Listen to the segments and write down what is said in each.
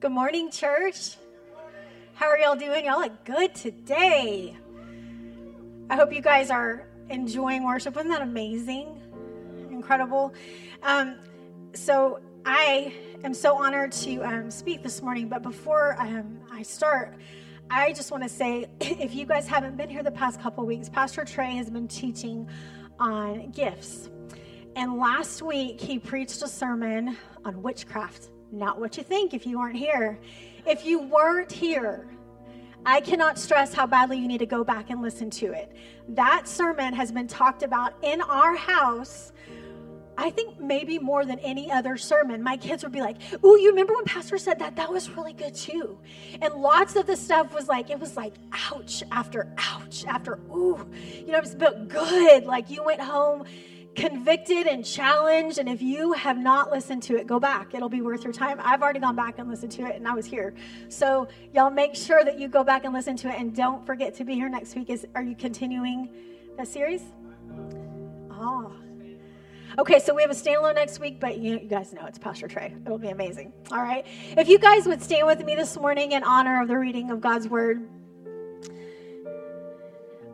Good morning, church. How are y'all doing? Y'all look good today. I hope you guys are enjoying worship. Wasn't that amazing? Incredible. Um, so, I am so honored to um, speak this morning, but before um, I start, I just want to say if you guys haven't been here the past couple weeks, Pastor Trey has been teaching on gifts. And last week, he preached a sermon on witchcraft. Not what you think if you weren't here. If you weren't here, I cannot stress how badly you need to go back and listen to it. That sermon has been talked about in our house. I think maybe more than any other sermon. My kids would be like, Ooh, you remember when Pastor said that? That was really good too. And lots of the stuff was like, it was like, ouch after ouch after ooh. You know, it was but good. Like you went home convicted and challenged. And if you have not listened to it, go back. It'll be worth your time. I've already gone back and listened to it, and I was here. So y'all make sure that you go back and listen to it, and don't forget to be here next week. Is are you continuing the series? Oh. Okay, so we have a standalone next week, but you, you guys know it's Pastor Trey. It'll be amazing. All right. If you guys would stand with me this morning in honor of the reading of God's word.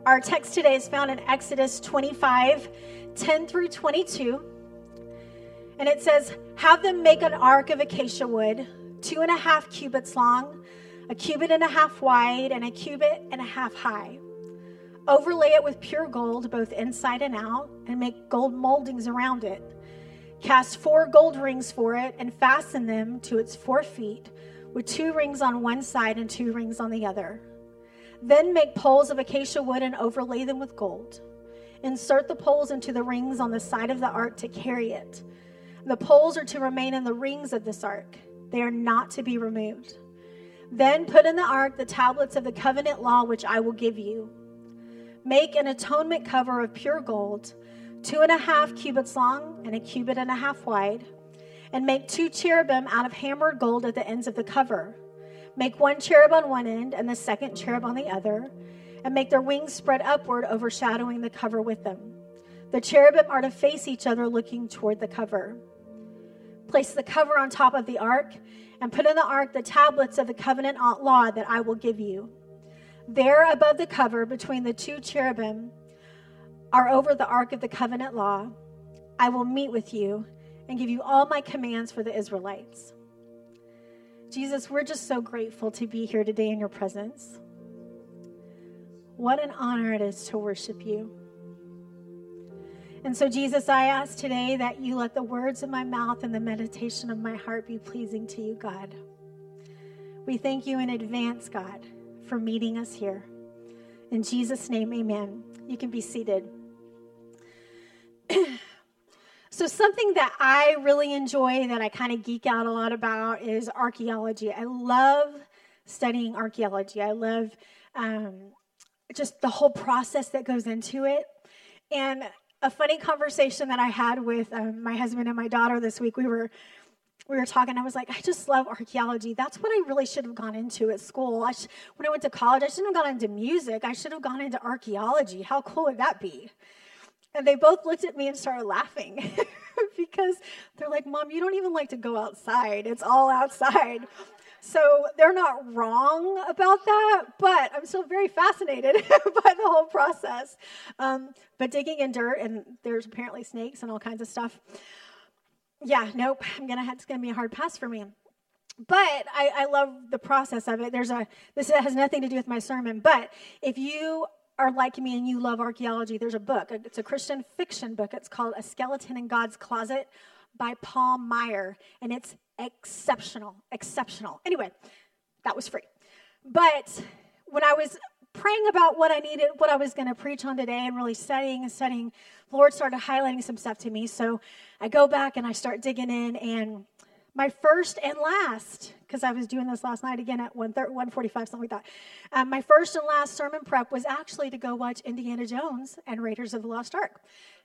Our text today is found in Exodus 25, 10 through 22. And it says, Have them make an ark of acacia wood, two and a half cubits long, a cubit and a half wide, and a cubit and a half high. Overlay it with pure gold, both inside and out, and make gold moldings around it. Cast four gold rings for it and fasten them to its four feet, with two rings on one side and two rings on the other. Then make poles of acacia wood and overlay them with gold. Insert the poles into the rings on the side of the ark to carry it. The poles are to remain in the rings of this ark, they are not to be removed. Then put in the ark the tablets of the covenant law which I will give you. Make an atonement cover of pure gold, two and a half cubits long and a cubit and a half wide, and make two cherubim out of hammered gold at the ends of the cover. Make one cherub on one end and the second cherub on the other and make their wings spread upward, overshadowing the cover with them. The cherubim are to face each other, looking toward the cover. Place the cover on top of the ark, and put in the ark the tablets of the covenant law that I will give you. There, above the cover, between the two cherubim, are over the ark of the covenant law. I will meet with you and give you all my commands for the Israelites. Jesus, we're just so grateful to be here today in your presence. What an honor it is to worship you. And so, Jesus, I ask today that you let the words of my mouth and the meditation of my heart be pleasing to you, God. We thank you in advance, God, for meeting us here. In Jesus' name, amen. You can be seated. so, something that I really enjoy, that I kind of geek out a lot about, is archaeology. I love studying archaeology. I love um, just the whole process that goes into it. And a funny conversation that I had with um, my husband and my daughter this week, we were we were talking. I was like, I just love archaeology. That's what I really should have gone into at school. I sh- when I went to college, I shouldn't have gone into music. I should have gone into archaeology. How cool would that be? And they both looked at me and started laughing because they're like, Mom, you don't even like to go outside. It's all outside. So they're not wrong about that, but I'm still very fascinated by the whole process. Um, but digging in dirt, and there's apparently snakes and all kinds of stuff. Yeah, nope. I'm gonna. It's gonna be a hard pass for me. But I, I love the process of it. There's a. This has nothing to do with my sermon, but if you are like me and you love archaeology, there's a book. It's a Christian fiction book. It's called A Skeleton in God's Closet by Paul Maier, and it's exceptional, exceptional. Anyway, that was free. But when I was praying about what I needed, what I was going to preach on today, and really studying and studying, Lord started highlighting some stuff to me. So I go back and I start digging in, and my first and last, because I was doing this last night again at 1, 145, something like that. Um, my first and last sermon prep was actually to go watch Indiana Jones and Raiders of the Lost Ark.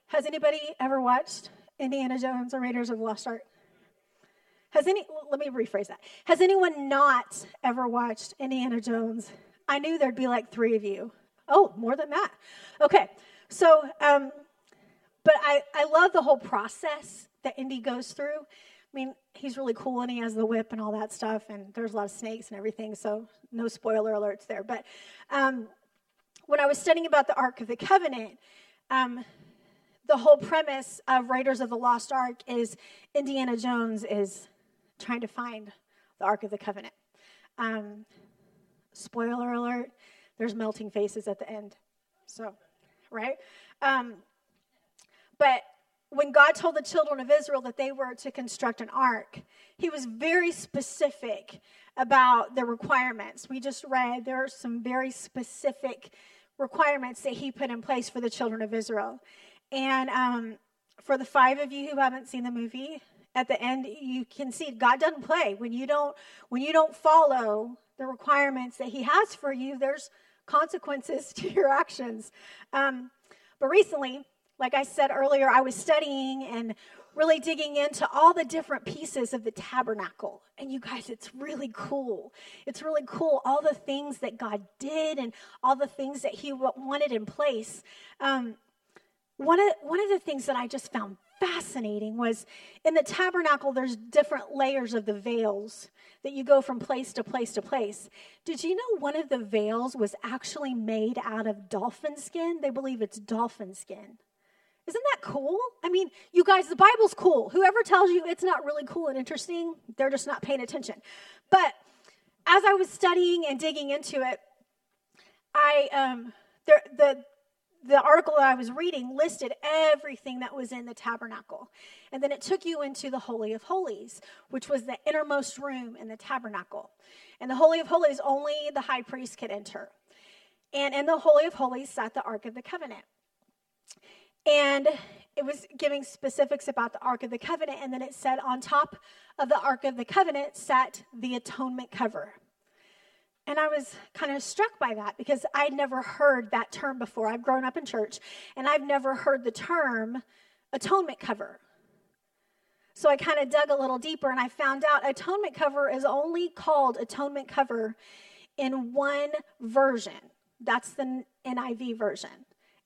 Has anybody ever watched Indiana Jones or Raiders of the Lost Ark? Has any, let me rephrase that. Has anyone not ever watched Indiana Jones? I knew there'd be like three of you. Oh, more than that. Okay. So, um, but I, I love the whole process that Indy goes through I mean, he's really cool and he has the whip and all that stuff, and there's a lot of snakes and everything, so no spoiler alerts there. But um, when I was studying about the Ark of the Covenant, um, the whole premise of Raiders of the Lost Ark is Indiana Jones is trying to find the Ark of the Covenant. Um, spoiler alert, there's melting faces at the end. So, right? Um, but when God told the children of Israel that they were to construct an ark, he was very specific about the requirements. We just read there are some very specific requirements that he put in place for the children of Israel. And um, for the five of you who haven't seen the movie, at the end you can see God doesn't play when you don't when you don't follow the requirements that He has for you. There's consequences to your actions. Um, but recently, like I said earlier, I was studying and really digging into all the different pieces of the tabernacle. And you guys, it's really cool. It's really cool, all the things that God did and all the things that He wanted in place. Um, one, of, one of the things that I just found fascinating was in the tabernacle, there's different layers of the veils that you go from place to place to place. Did you know one of the veils was actually made out of dolphin skin? They believe it's dolphin skin. Isn't that cool? I mean, you guys, the Bible's cool. Whoever tells you it's not really cool and interesting, they're just not paying attention. But as I was studying and digging into it, I um, there, the the article that I was reading listed everything that was in the tabernacle. And then it took you into the Holy of Holies, which was the innermost room in the tabernacle. And the Holy of Holies, only the high priest could enter. And in the Holy of Holies sat the Ark of the Covenant. And it was giving specifics about the Ark of the Covenant. And then it said on top of the Ark of the Covenant sat the atonement cover. And I was kind of struck by that because I'd never heard that term before. I've grown up in church and I've never heard the term atonement cover. So I kind of dug a little deeper and I found out atonement cover is only called atonement cover in one version. That's the NIV version.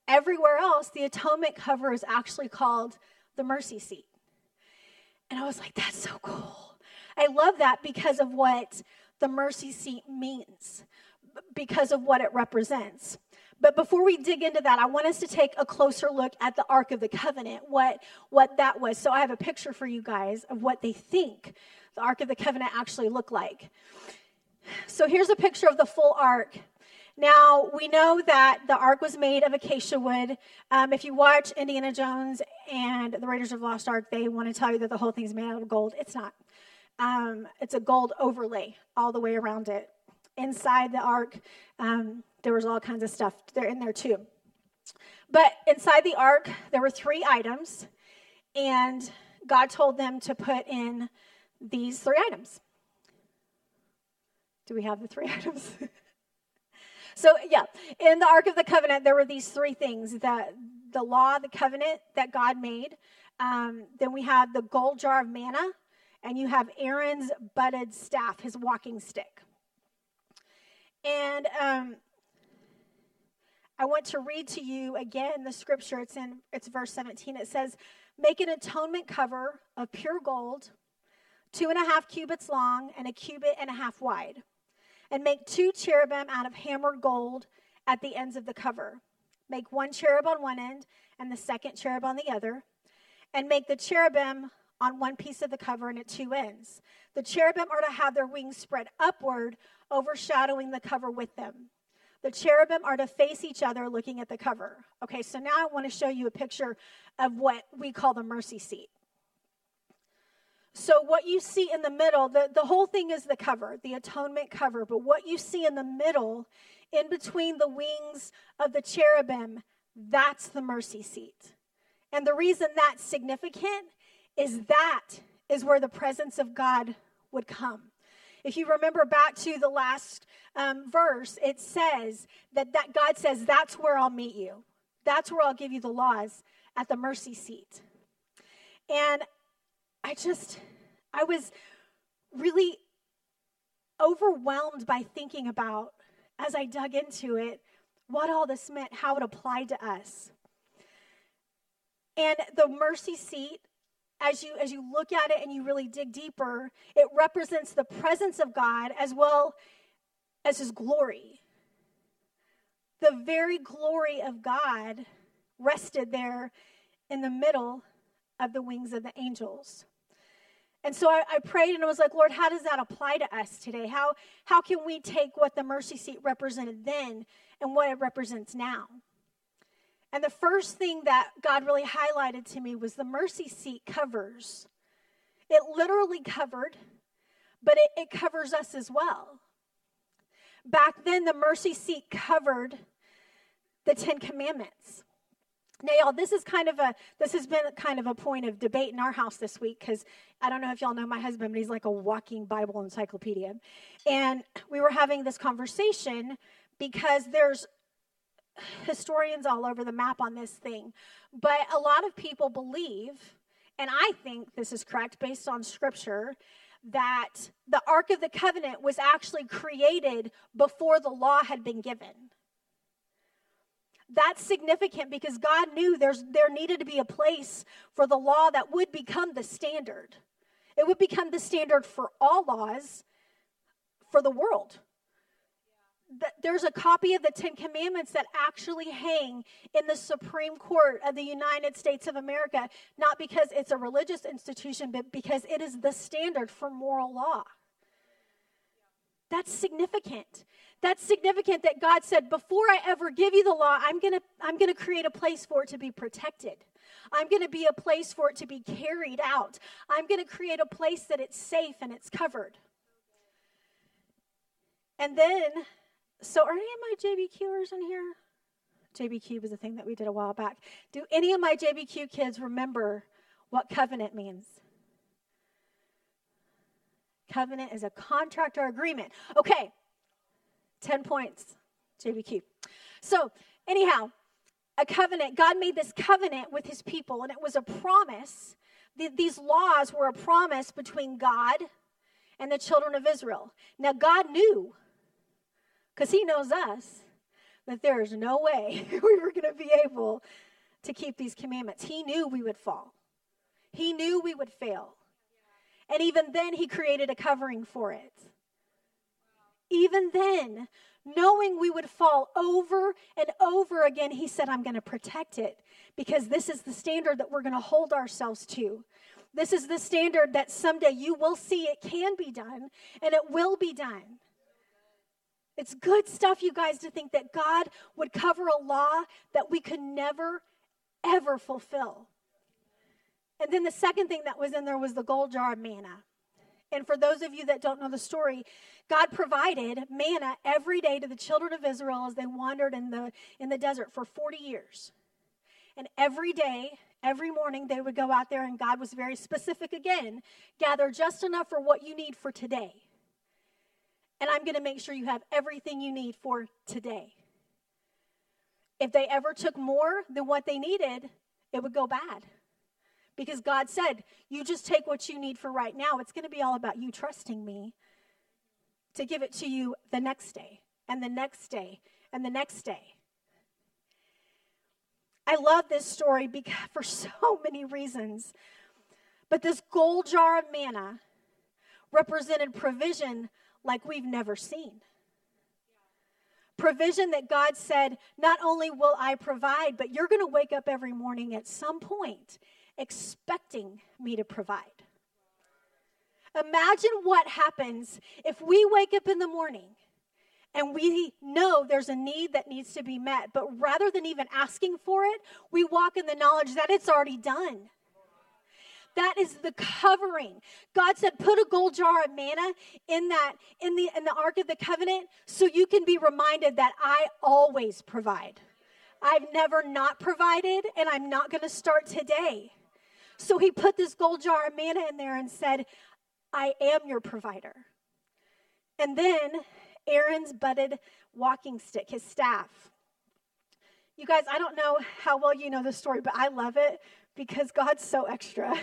Everywhere else, the atonement cover is actually called the mercy seat. And I was like, that's so cool. I love that because of what the mercy seat means, because of what it represents. But before we dig into that, I want us to take a closer look at the Ark of the Covenant, what, what that was. So I have a picture for you guys of what they think the Ark of the Covenant actually looked like. So here's a picture of the full Ark. Now, we know that the ark was made of acacia wood. Um, if you watch Indiana Jones and the Raiders of the Lost Ark, they want to tell you that the whole thing's made out of gold. It's not. Um, it's a gold overlay all the way around it. Inside the ark, um, there was all kinds of stuff there in there too. But inside the ark, there were three items, and God told them to put in these three items. Do we have the three items? So, yeah, in the Ark of the Covenant, there were these three things the, the law, the covenant that God made. Um, then we have the gold jar of manna, and you have Aaron's budded staff, his walking stick. And um, I want to read to you again the scripture. It's in it's verse 17. It says, Make an atonement cover of pure gold, two and a half cubits long and a cubit and a half wide and make two cherubim out of hammered gold at the ends of the cover. Make one cherub on one end and the second cherub on the other, and make the cherubim on one piece of the cover and at two ends. The cherubim are to have their wings spread upward, overshadowing the cover with them. The cherubim are to face each other looking at the cover. Okay, so now I want to show you a picture of what we call the mercy seat. So, what you see in the middle, the, the whole thing is the cover, the atonement cover. But what you see in the middle, in between the wings of the cherubim, that's the mercy seat. And the reason that's significant is that is where the presence of God would come. If you remember back to the last um, verse, it says that, that God says, That's where I'll meet you. That's where I'll give you the laws at the mercy seat. And I just, I was really overwhelmed by thinking about, as I dug into it, what all this meant, how it applied to us. And the mercy seat as you as you look at it and you really dig deeper, it represents the presence of God as well as his glory. The very glory of God rested there in the middle of the wings of the angels. And so I, I, prayed and I was like, Lord, how does that apply to us today? How, how can we take what the mercy seat represented then and what it represents now? And the first thing that God really highlighted to me was the mercy seat covers. It literally covered, but it, it covers us as well. Back then, the mercy seat covered the Ten Commandments. Now, y'all, this is kind of a this has been kind of a point of debate in our house this week because I don't know if y'all know my husband, but he's like a walking Bible encyclopedia. And we were having this conversation because there's historians all over the map on this thing. But a lot of people believe, and I think this is correct based on scripture, that the Ark of the Covenant was actually created before the law had been given. That's significant because God knew there's, there needed to be a place for the law that would become the standard. It would become the standard for all laws for the world there's a copy of the Ten Commandments that actually hang in the Supreme Court of the United States of America, not because it's a religious institution, but because it is the standard for moral law. That's significant. That's significant that God said, before I ever give you the law, I'm going to I'm going to create a place for it to be protected. I'm going to be a place for it to be carried out. I'm going to create a place that it's safe and it's covered. And then so, are any of my JBQers in here? JBQ was a thing that we did a while back. Do any of my JBQ kids remember what covenant means? Covenant is a contract or agreement. Okay, 10 points, JBQ. So, anyhow, a covenant, God made this covenant with his people, and it was a promise. These laws were a promise between God and the children of Israel. Now, God knew because He knows us that there is no way we were going to be able to keep these commandments. He knew we would fall, He knew we would fail. And even then, He created a covering for it. Even then, knowing we would fall over and over again, He said, I'm going to protect it because this is the standard that we're going to hold ourselves to. This is the standard that someday you will see it can be done and it will be done. It's good stuff, you guys, to think that God would cover a law that we could never, ever fulfill. And then the second thing that was in there was the gold jar of manna. And for those of you that don't know the story, God provided manna every day to the children of Israel as they wandered in the, in the desert for 40 years. And every day, every morning, they would go out there, and God was very specific again gather just enough for what you need for today and I'm going to make sure you have everything you need for today. If they ever took more than what they needed, it would go bad. Because God said, You just take what you need for right now. It's going to be all about you trusting me to give it to you the next day, and the next day, and the next day. I love this story because, for so many reasons. But this gold jar of manna represented provision like we've never seen. Provision that God said, not only will I provide, but you're going to wake up every morning at some point expecting me to provide. Imagine what happens if we wake up in the morning and we know there's a need that needs to be met, but rather than even asking for it, we walk in the knowledge that it's already done. That is the covering. God said, put a gold jar of manna in that, in the in the Ark of the Covenant, so you can be reminded that I always provide. I've never not provided, and I'm not gonna start today. So he put this gold jar of manna in there and said, I am your provider. And then Aaron's budded walking stick, his staff. You guys, I don't know how well you know the story, but I love it because God's so extra.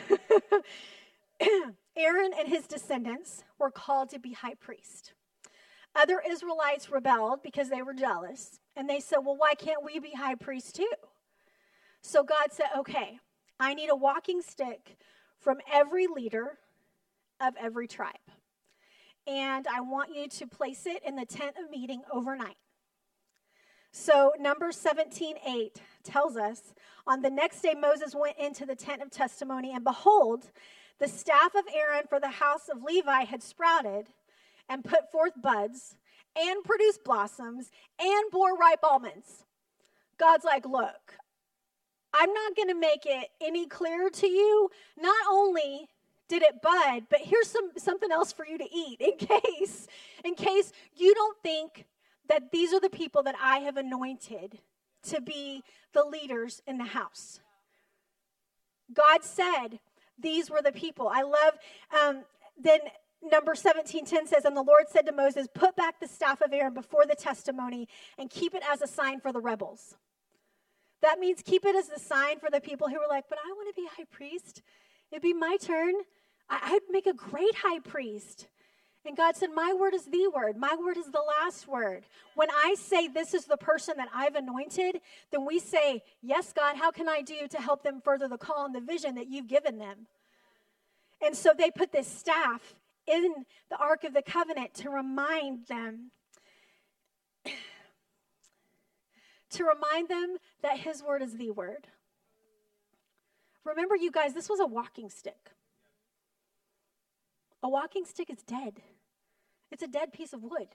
Aaron and his descendants were called to be high priest. Other Israelites rebelled because they were jealous, and they said, Well, why can't we be high priests too? So God said, Okay, I need a walking stick from every leader of every tribe. And I want you to place it in the tent of meeting overnight. So, number 17, 8 tells us on the next day, Moses went into the tent of testimony, and behold, the staff of Aaron for the house of Levi had sprouted and put forth buds and produced blossoms and bore ripe almonds. God's like, Look, I'm not going to make it any clearer to you. Not only did it bud, but here's some something else for you to eat in case in case you don't think that these are the people that I have anointed to be the leaders in the house. God said these were the people. I love um, then number 1710 says and the lord said to moses put back the staff of aaron before the testimony and keep it as a sign for the rebels that means keep it as a sign for the people who were like but i want to be high priest it'd be my turn I, would make a great high priest and God said, My word is the word. My word is the last word. When I say this is the person that I've anointed, then we say, Yes, God, how can I do to help them further the call and the vision that you've given them? And so they put this staff in the Ark of the Covenant to remind them. to remind them that his word is the word. Remember, you guys, this was a walking stick. A walking stick is dead, it's a dead piece of wood.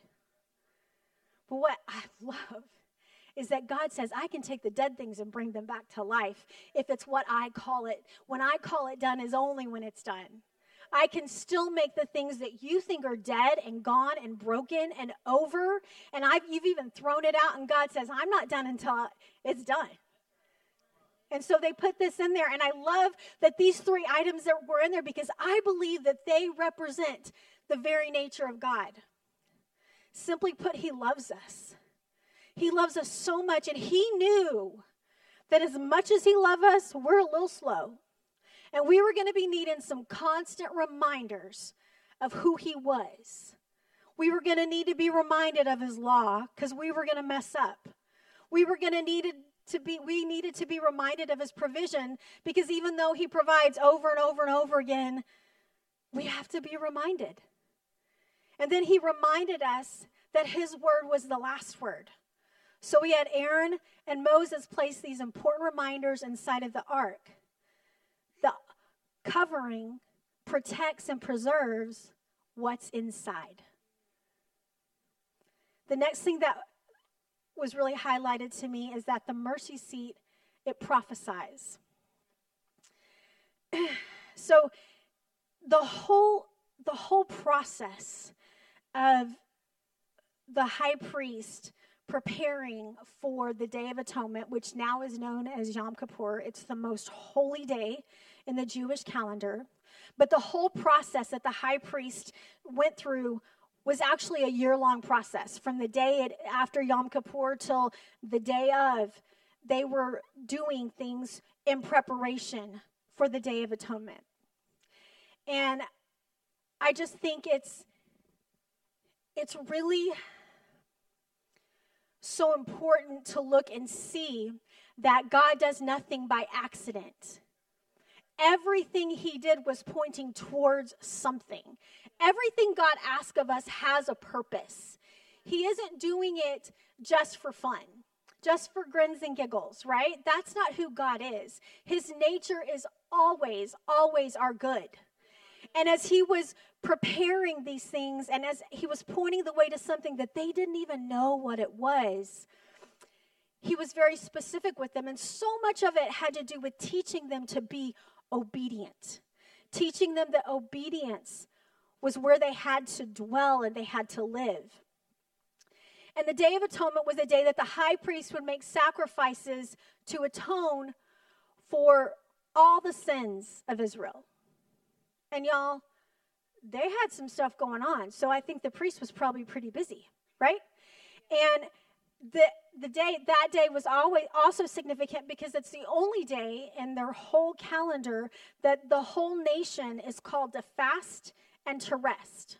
But what I love is that God says, I can take the dead things and bring them back to life if it's what I call it. When I call it done, is only when it's done. I can still make the things that you think are dead and gone and broken and over, and I've, you've even thrown it out, and God says, I'm not done until it's done. And so they put this in there. And I love that these three items that were in there because I believe that they represent the very nature of God. Simply put, He loves us. He loves us so much. And He knew that as much as He loved us, we're a little slow. And we were going to be needing some constant reminders of who He was. We were going to need to be reminded of His law because we were going to mess up. We were going to need to be we needed to be reminded of his provision because even though he provides over and over and over again we have to be reminded. And then he reminded us that his word was the last word. So we had aaron and moses place these important reminders inside of the ark. The covering protects and preserves what's inside. The next thing that was really highlighted to me is that the mercy seat it prophesies. so the whole the whole process of the high priest preparing for the Day of Atonement, which now is known as Yom Kippur. It's the most holy day in the Jewish calendar. But the whole process that the high priest went through was actually a year long process from the day it, after Yom Kippur till the day of. They were doing things in preparation for the Day of Atonement. And I just think it's it's really so important to look and see that God does nothing by accident. Everything he did was pointing towards something. Everything God asks of us has a purpose. He isn't doing it just for fun, just for grins and giggles, right? That's not who God is. His nature is always, always our good. And as he was preparing these things and as he was pointing the way to something that they didn't even know what it was, he was very specific with them. And so much of it had to do with teaching them to be obedient, teaching them that obedience was where they had to dwell and they had to live. And the Day of Atonement was a day that the high priest would make sacrifices to atone for all the sins of Israel. And y'all, they had some stuff going on. So I think the priest was probably pretty busy, right? And the the day that day was always also significant because it's the only day in their whole calendar that the whole nation is called to fast and to rest.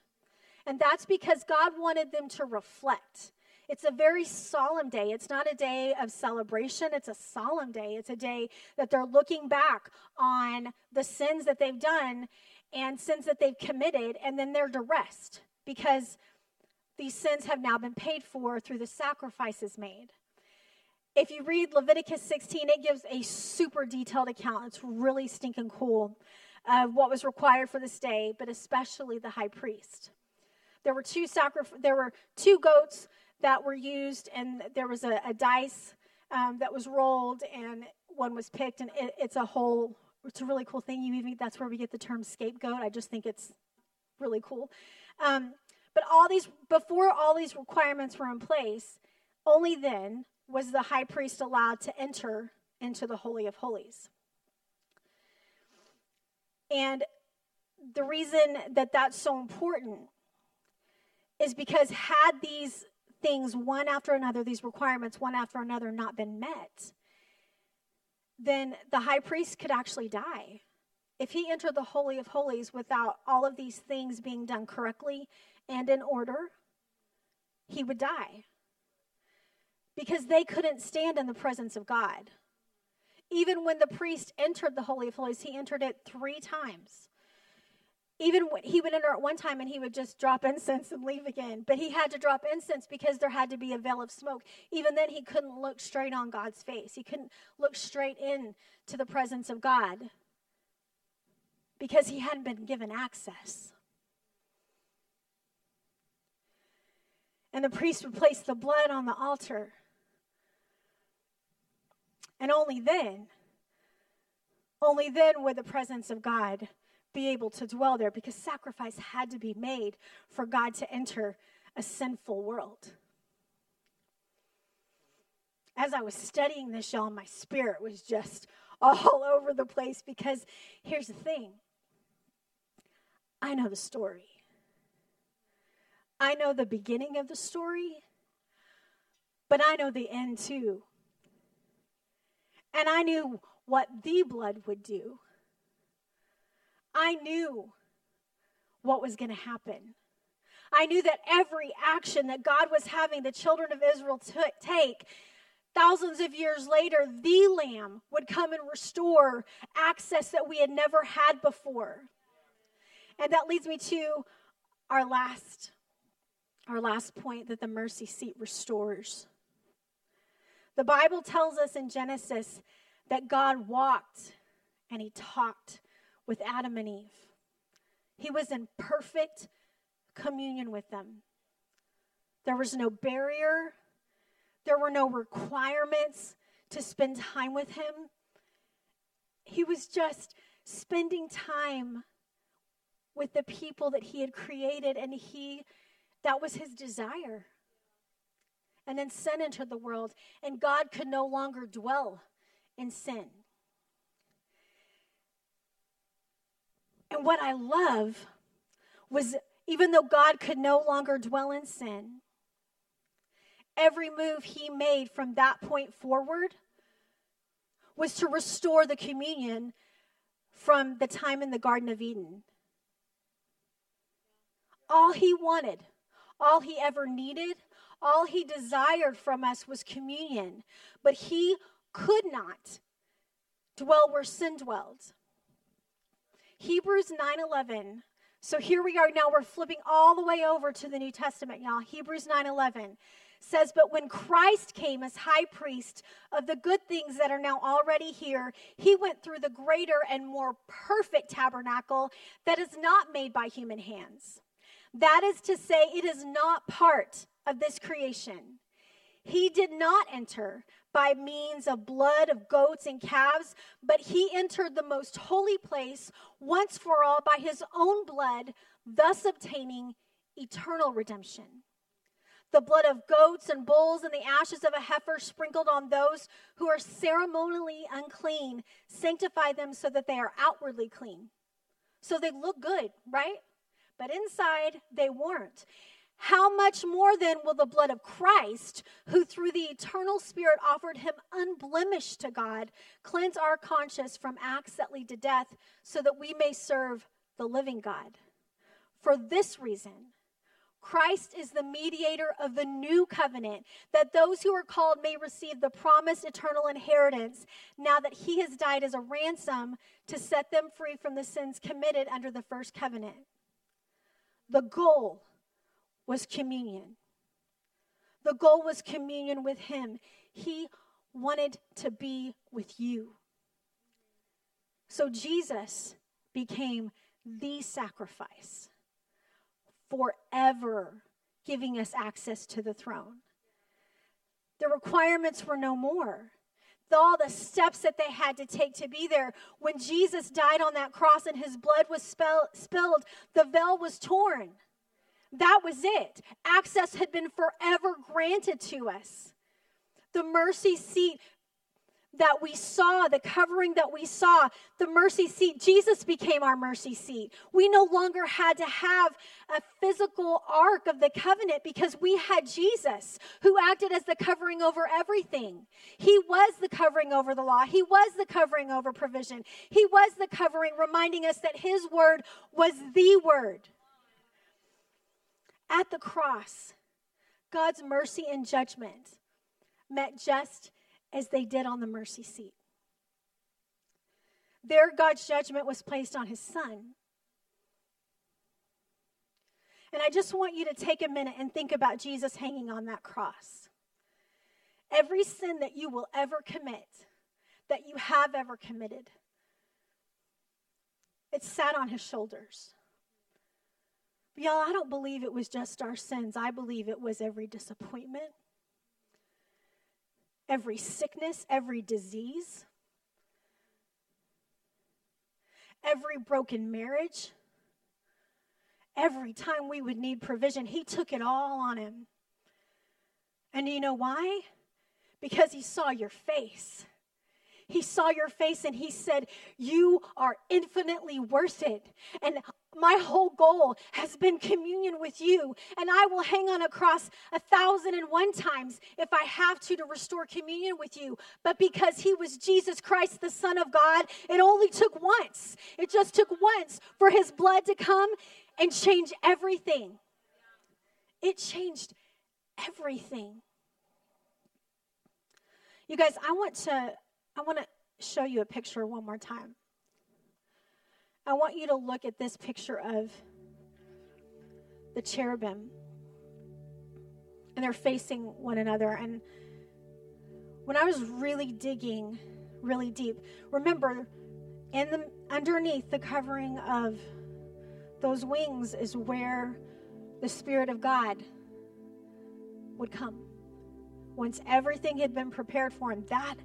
And that's because God wanted them to reflect. It's a very solemn day. It's not a day of celebration, it's a solemn day. It's a day that they're looking back on the sins that they've done and sins that they've committed, and then they're to rest because these sins have now been paid for through the sacrifices made. If you read Leviticus 16, it gives a super detailed account. It's really stinking cool of what was required for this day, but especially the high priest. There were two sacrif- there were two goats that were used, and there was a, a dice um, that was rolled, and one was picked, and it, it's a whole. It's a really cool thing. You even that's where we get the term scapegoat. I just think it's really cool. Um, but all these before all these requirements were in place, only then was the high priest allowed to enter into the holy of holies. And the reason that that's so important is because had these things one after another, these requirements one after another, not been met, then the high priest could actually die. If he entered the Holy of Holies without all of these things being done correctly and in order, he would die. Because they couldn't stand in the presence of God. Even when the priest entered the Holy of Holies, he entered it three times. Even when he would enter at one time and he would just drop incense and leave again. But he had to drop incense because there had to be a veil of smoke. Even then he couldn't look straight on god's face. He couldn't look straight in to the presence of god because he hadn't been given access. And the priest would place the blood on the altar and only then only then would the presence of god be able to dwell there because sacrifice had to be made for God to enter a sinful world. As I was studying this, y'all, my spirit was just all over the place because here's the thing I know the story. I know the beginning of the story, but I know the end too. And I knew what the blood would do. I knew what was going to happen. I knew that every action that God was having the children of Israel t- take, thousands of years later, the Lamb would come and restore access that we had never had before. And that leads me to our last our last point that the mercy seat restores. The Bible tells us in Genesis that God walked and he talked with Adam and Eve. He was in perfect communion with them. There was no barrier, there were no requirements to spend time with him. He was just spending time with the people that he had created and he that was his desire. And then sin entered the world and God could no longer dwell in sin. And what I love was even though God could no longer dwell in sin, every move he made from that point forward was to restore the communion from the time in the Garden of Eden. All he wanted, all he ever needed, all he desired from us was communion. But he could not dwell where sin dwelled. Hebrews 9:11. So here we are now we're flipping all the way over to the New Testament y'all. Hebrews 9:11 says, But when Christ came as high priest of the good things that are now already here, he went through the greater and more perfect tabernacle that is not made by human hands. That is to say, it is not part of this creation. He did not enter by means of blood of goats and calves, but he entered the most holy place once for all by his own blood, thus obtaining eternal redemption. The blood of goats and bulls and the ashes of a heifer sprinkled on those who are ceremonially unclean sanctify them so that they are outwardly clean. So they look good, right? But inside they weren't. How much more then will the blood of Christ, who through the eternal Spirit offered him unblemished to God, cleanse our conscience from acts that lead to death, so that we may serve the living God? For this reason, Christ is the mediator of the new covenant, that those who are called may receive the promised eternal inheritance, now that he has died as a ransom to set them free from the sins committed under the first covenant. The goal was communion. The goal was communion with him. He wanted to be with you. So Jesus became the sacrifice, forever giving us access to the throne. The requirements were no more. All the steps that they had to take to be there. When Jesus died on that cross and his blood was spilled, the veil was torn. That was it. Access had been forever granted to us. The mercy seat that we saw, the covering that we saw, the mercy seat, Jesus became our mercy seat. We no longer had to have a physical ark of the covenant because we had Jesus who acted as the covering over everything. He was the covering over the law, He was the covering over provision, He was the covering, reminding us that His word was the word. At the cross, God's mercy and judgment met just as they did on the mercy seat. There, God's judgment was placed on his son. And I just want you to take a minute and think about Jesus hanging on that cross. Every sin that you will ever commit, that you have ever committed, it sat on his shoulders. But y'all, I don't believe it was just our sins. I believe it was every disappointment, every sickness, every disease, every broken marriage, every time we would need provision. He took it all on him. And you know why? Because he saw your face. He saw your face and he said, You are infinitely worth it. And my whole goal has been communion with you. And I will hang on a cross a thousand and one times if I have to to restore communion with you. But because he was Jesus Christ, the Son of God, it only took once. It just took once for his blood to come and change everything. It changed everything. You guys, I want to I want to show you a picture one more time. I want you to look at this picture of the cherubim. And they're facing one another. And when I was really digging really deep, remember, in the underneath the covering of those wings is where the Spirit of God would come. Once everything had been prepared for him, that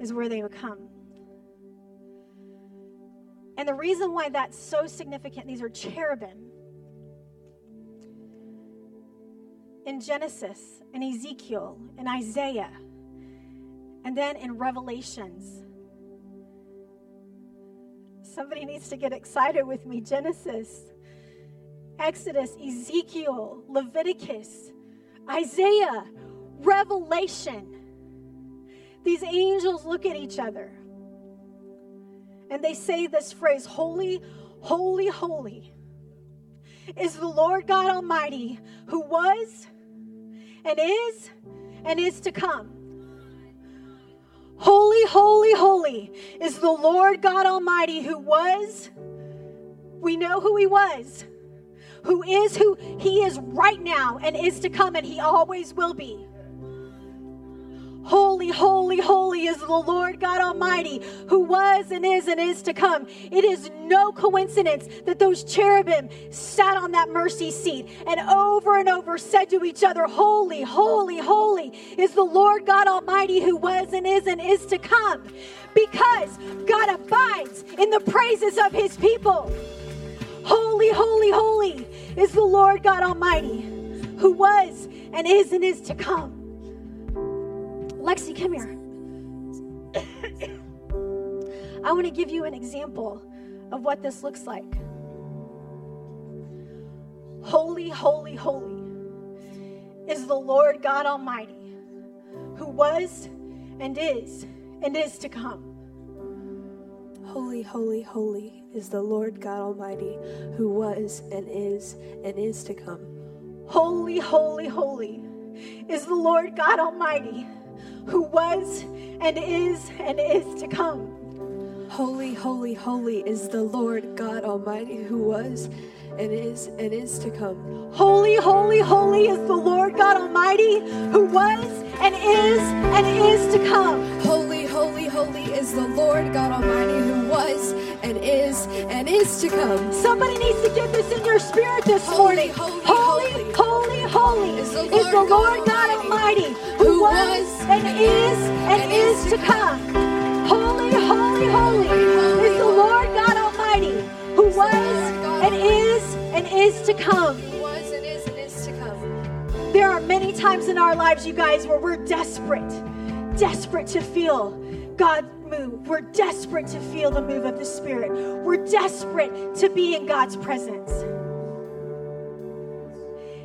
is where they would come. And the reason why that's so significant, these are cherubim. In Genesis, in Ezekiel, in Isaiah, and then in Revelations. Somebody needs to get excited with me. Genesis, Exodus, Ezekiel, Leviticus, Isaiah, Revelation. These angels look at each other and they say this phrase Holy, holy, holy is the Lord God Almighty who was and is and is to come. Holy, holy, holy is the Lord God Almighty who was, we know who he was, who is who he is right now and is to come, and he always will be. Holy, holy, holy is the Lord God Almighty, who was and is and is to come. It is no coincidence that those cherubim sat on that mercy seat and over and over said to each other, Holy, holy, holy is the Lord God Almighty, who was and is and is to come. Because God abides in the praises of his people. Holy, holy, holy is the Lord God Almighty, who was and is and is to come. Lexi, come here. I want to give you an example of what this looks like. Holy, holy, holy is the Lord God Almighty, who was and is and is to come. Holy, holy, holy is the Lord God Almighty, who was and is and is to come. Holy holy, holy, is the Lord God Almighty, who was and is and is to come. Holy, holy, holy is the Lord God Almighty, who was and is and is to come. Holy, holy, holy is the Lord God Almighty, who was and is and is to come. Holy, holy, holy is the Lord God Almighty, who was and is and is to come. Somebody needs to get this in your spirit this Holy, morning. holy, holy, holy, holy is is the the Lord Lord, God God Almighty, Almighty, who who was was and is and is to come. Holy, holy, holy is the Lord God Almighty, who was and is and is to come. Who was and is and is to come. There are many times in our lives, you guys, where we're desperate, desperate to feel God move. We're desperate to feel the move of the Spirit. We're desperate to be in God's presence.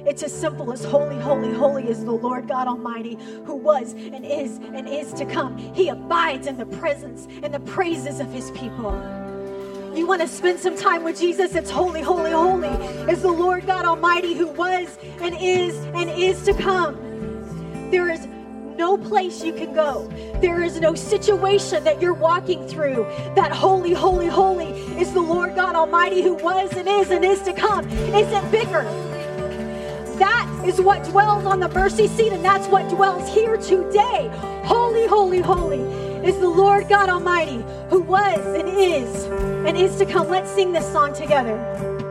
It's as simple as holy, holy, holy is the Lord God Almighty who was and is and is to come. He abides in the presence and the praises of his people. You want to spend some time with Jesus? It's holy, holy, holy is the Lord God Almighty who was and is and is to come. There is no place you can go. There is no situation that you're walking through. That holy, holy, holy is the Lord God Almighty who was and is and is to come. Isn't bigger. That is what dwells on the mercy seat, and that's what dwells here today. Holy, holy, holy is the Lord God Almighty who was and is and is to come. Let's sing this song together.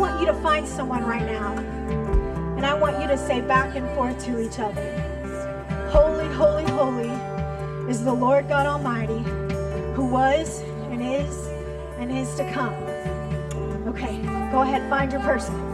Want you to find someone right now, and I want you to say back and forth to each other Holy, holy, holy is the Lord God Almighty, who was and is and is to come. Okay, go ahead, find your person.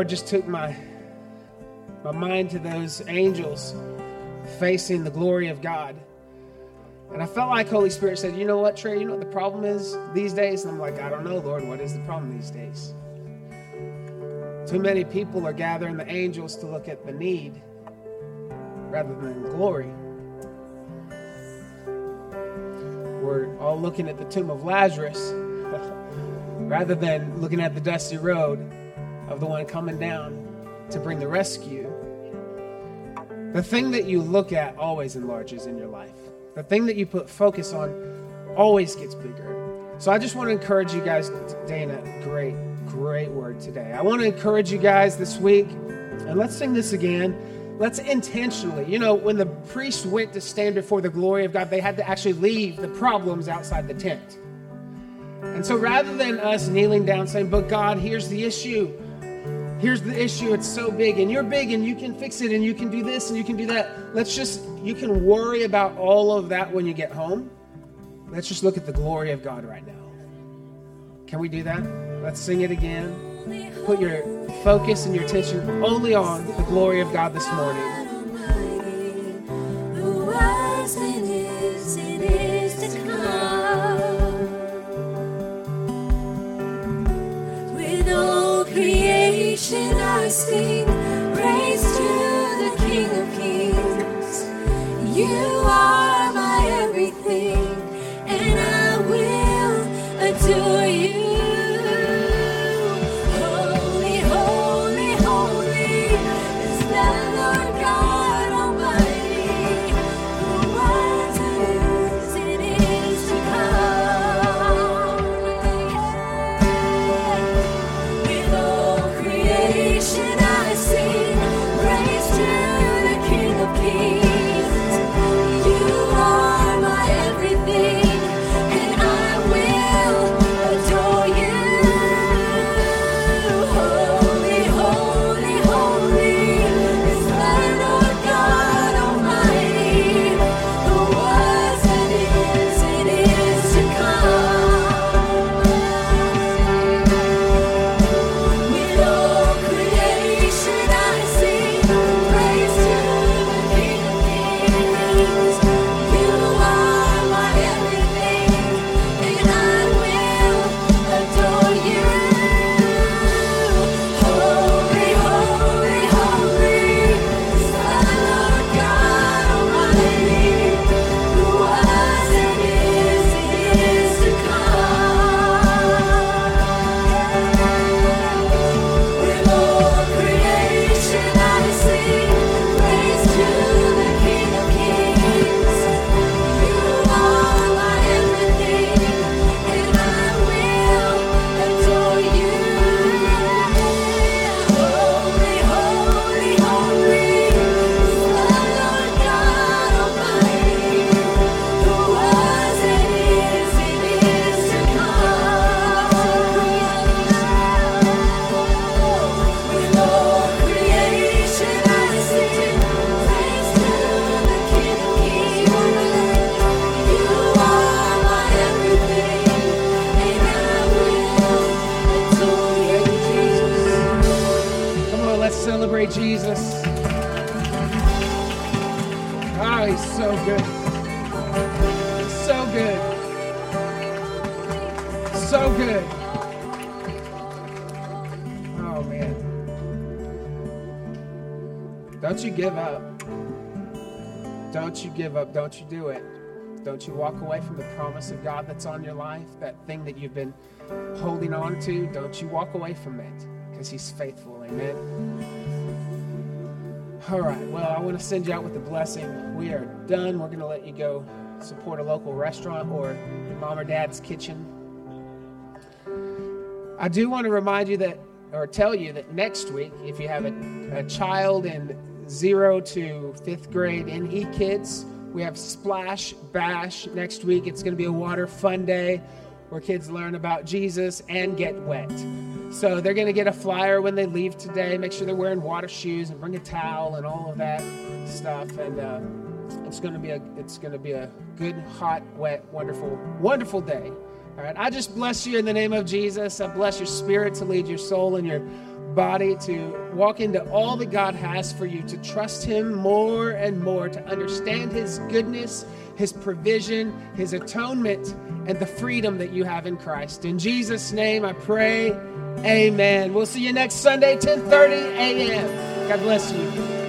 Lord just took my my mind to those angels facing the glory of God. And I felt like Holy Spirit said, You know what, Trey? You know what the problem is these days? And I'm like, I don't know, Lord. What is the problem these days? Too many people are gathering the angels to look at the need rather than glory. We're all looking at the tomb of Lazarus rather than looking at the dusty road of the one coming down to bring the rescue. The thing that you look at always enlarges in your life. The thing that you put focus on always gets bigger. So I just want to encourage you guys, Dana, great, great word today. I want to encourage you guys this week, and let's sing this again. Let's intentionally, you know, when the priest went to stand before the glory of God, they had to actually leave the problems outside the tent. And so rather than us kneeling down saying, But God, here's the issue. Here's the issue. It's so big, and you're big, and you can fix it, and you can do this, and you can do that. Let's just, you can worry about all of that when you get home. Let's just look at the glory of God right now. Can we do that? Let's sing it again. Put your focus and your attention only on the glory of God this morning. To come. Creation I sing praise to the King of Kings. You are give up. Don't you give up. Don't you do it. Don't you walk away from the promise of God that's on your life, that thing that you've been holding on to. Don't you walk away from it because He's faithful. Amen. All right. Well, I want to send you out with a blessing. We are done. We're going to let you go support a local restaurant or your mom or dad's kitchen. I do want to remind you that, or tell you that next week, if you have a, a child in zero to fifth grade in kids. we have Splash Bash next week. It's going to be a water fun day where kids learn about Jesus and get wet. So they're going to get a flyer when they leave today. Make sure they're wearing water shoes and bring a towel and all of that stuff. And uh, it's going to be a it's going to be a good, hot, wet, wonderful, wonderful day. All right. I just bless you in the name of Jesus. I bless your spirit to lead your soul and your body to walk into all that God has for you, to trust Him more and more, to understand His goodness, His provision, His atonement, and the freedom that you have in Christ. In Jesus' name, I pray. Amen. We'll see you next Sunday, 10:30 a.m. God bless you.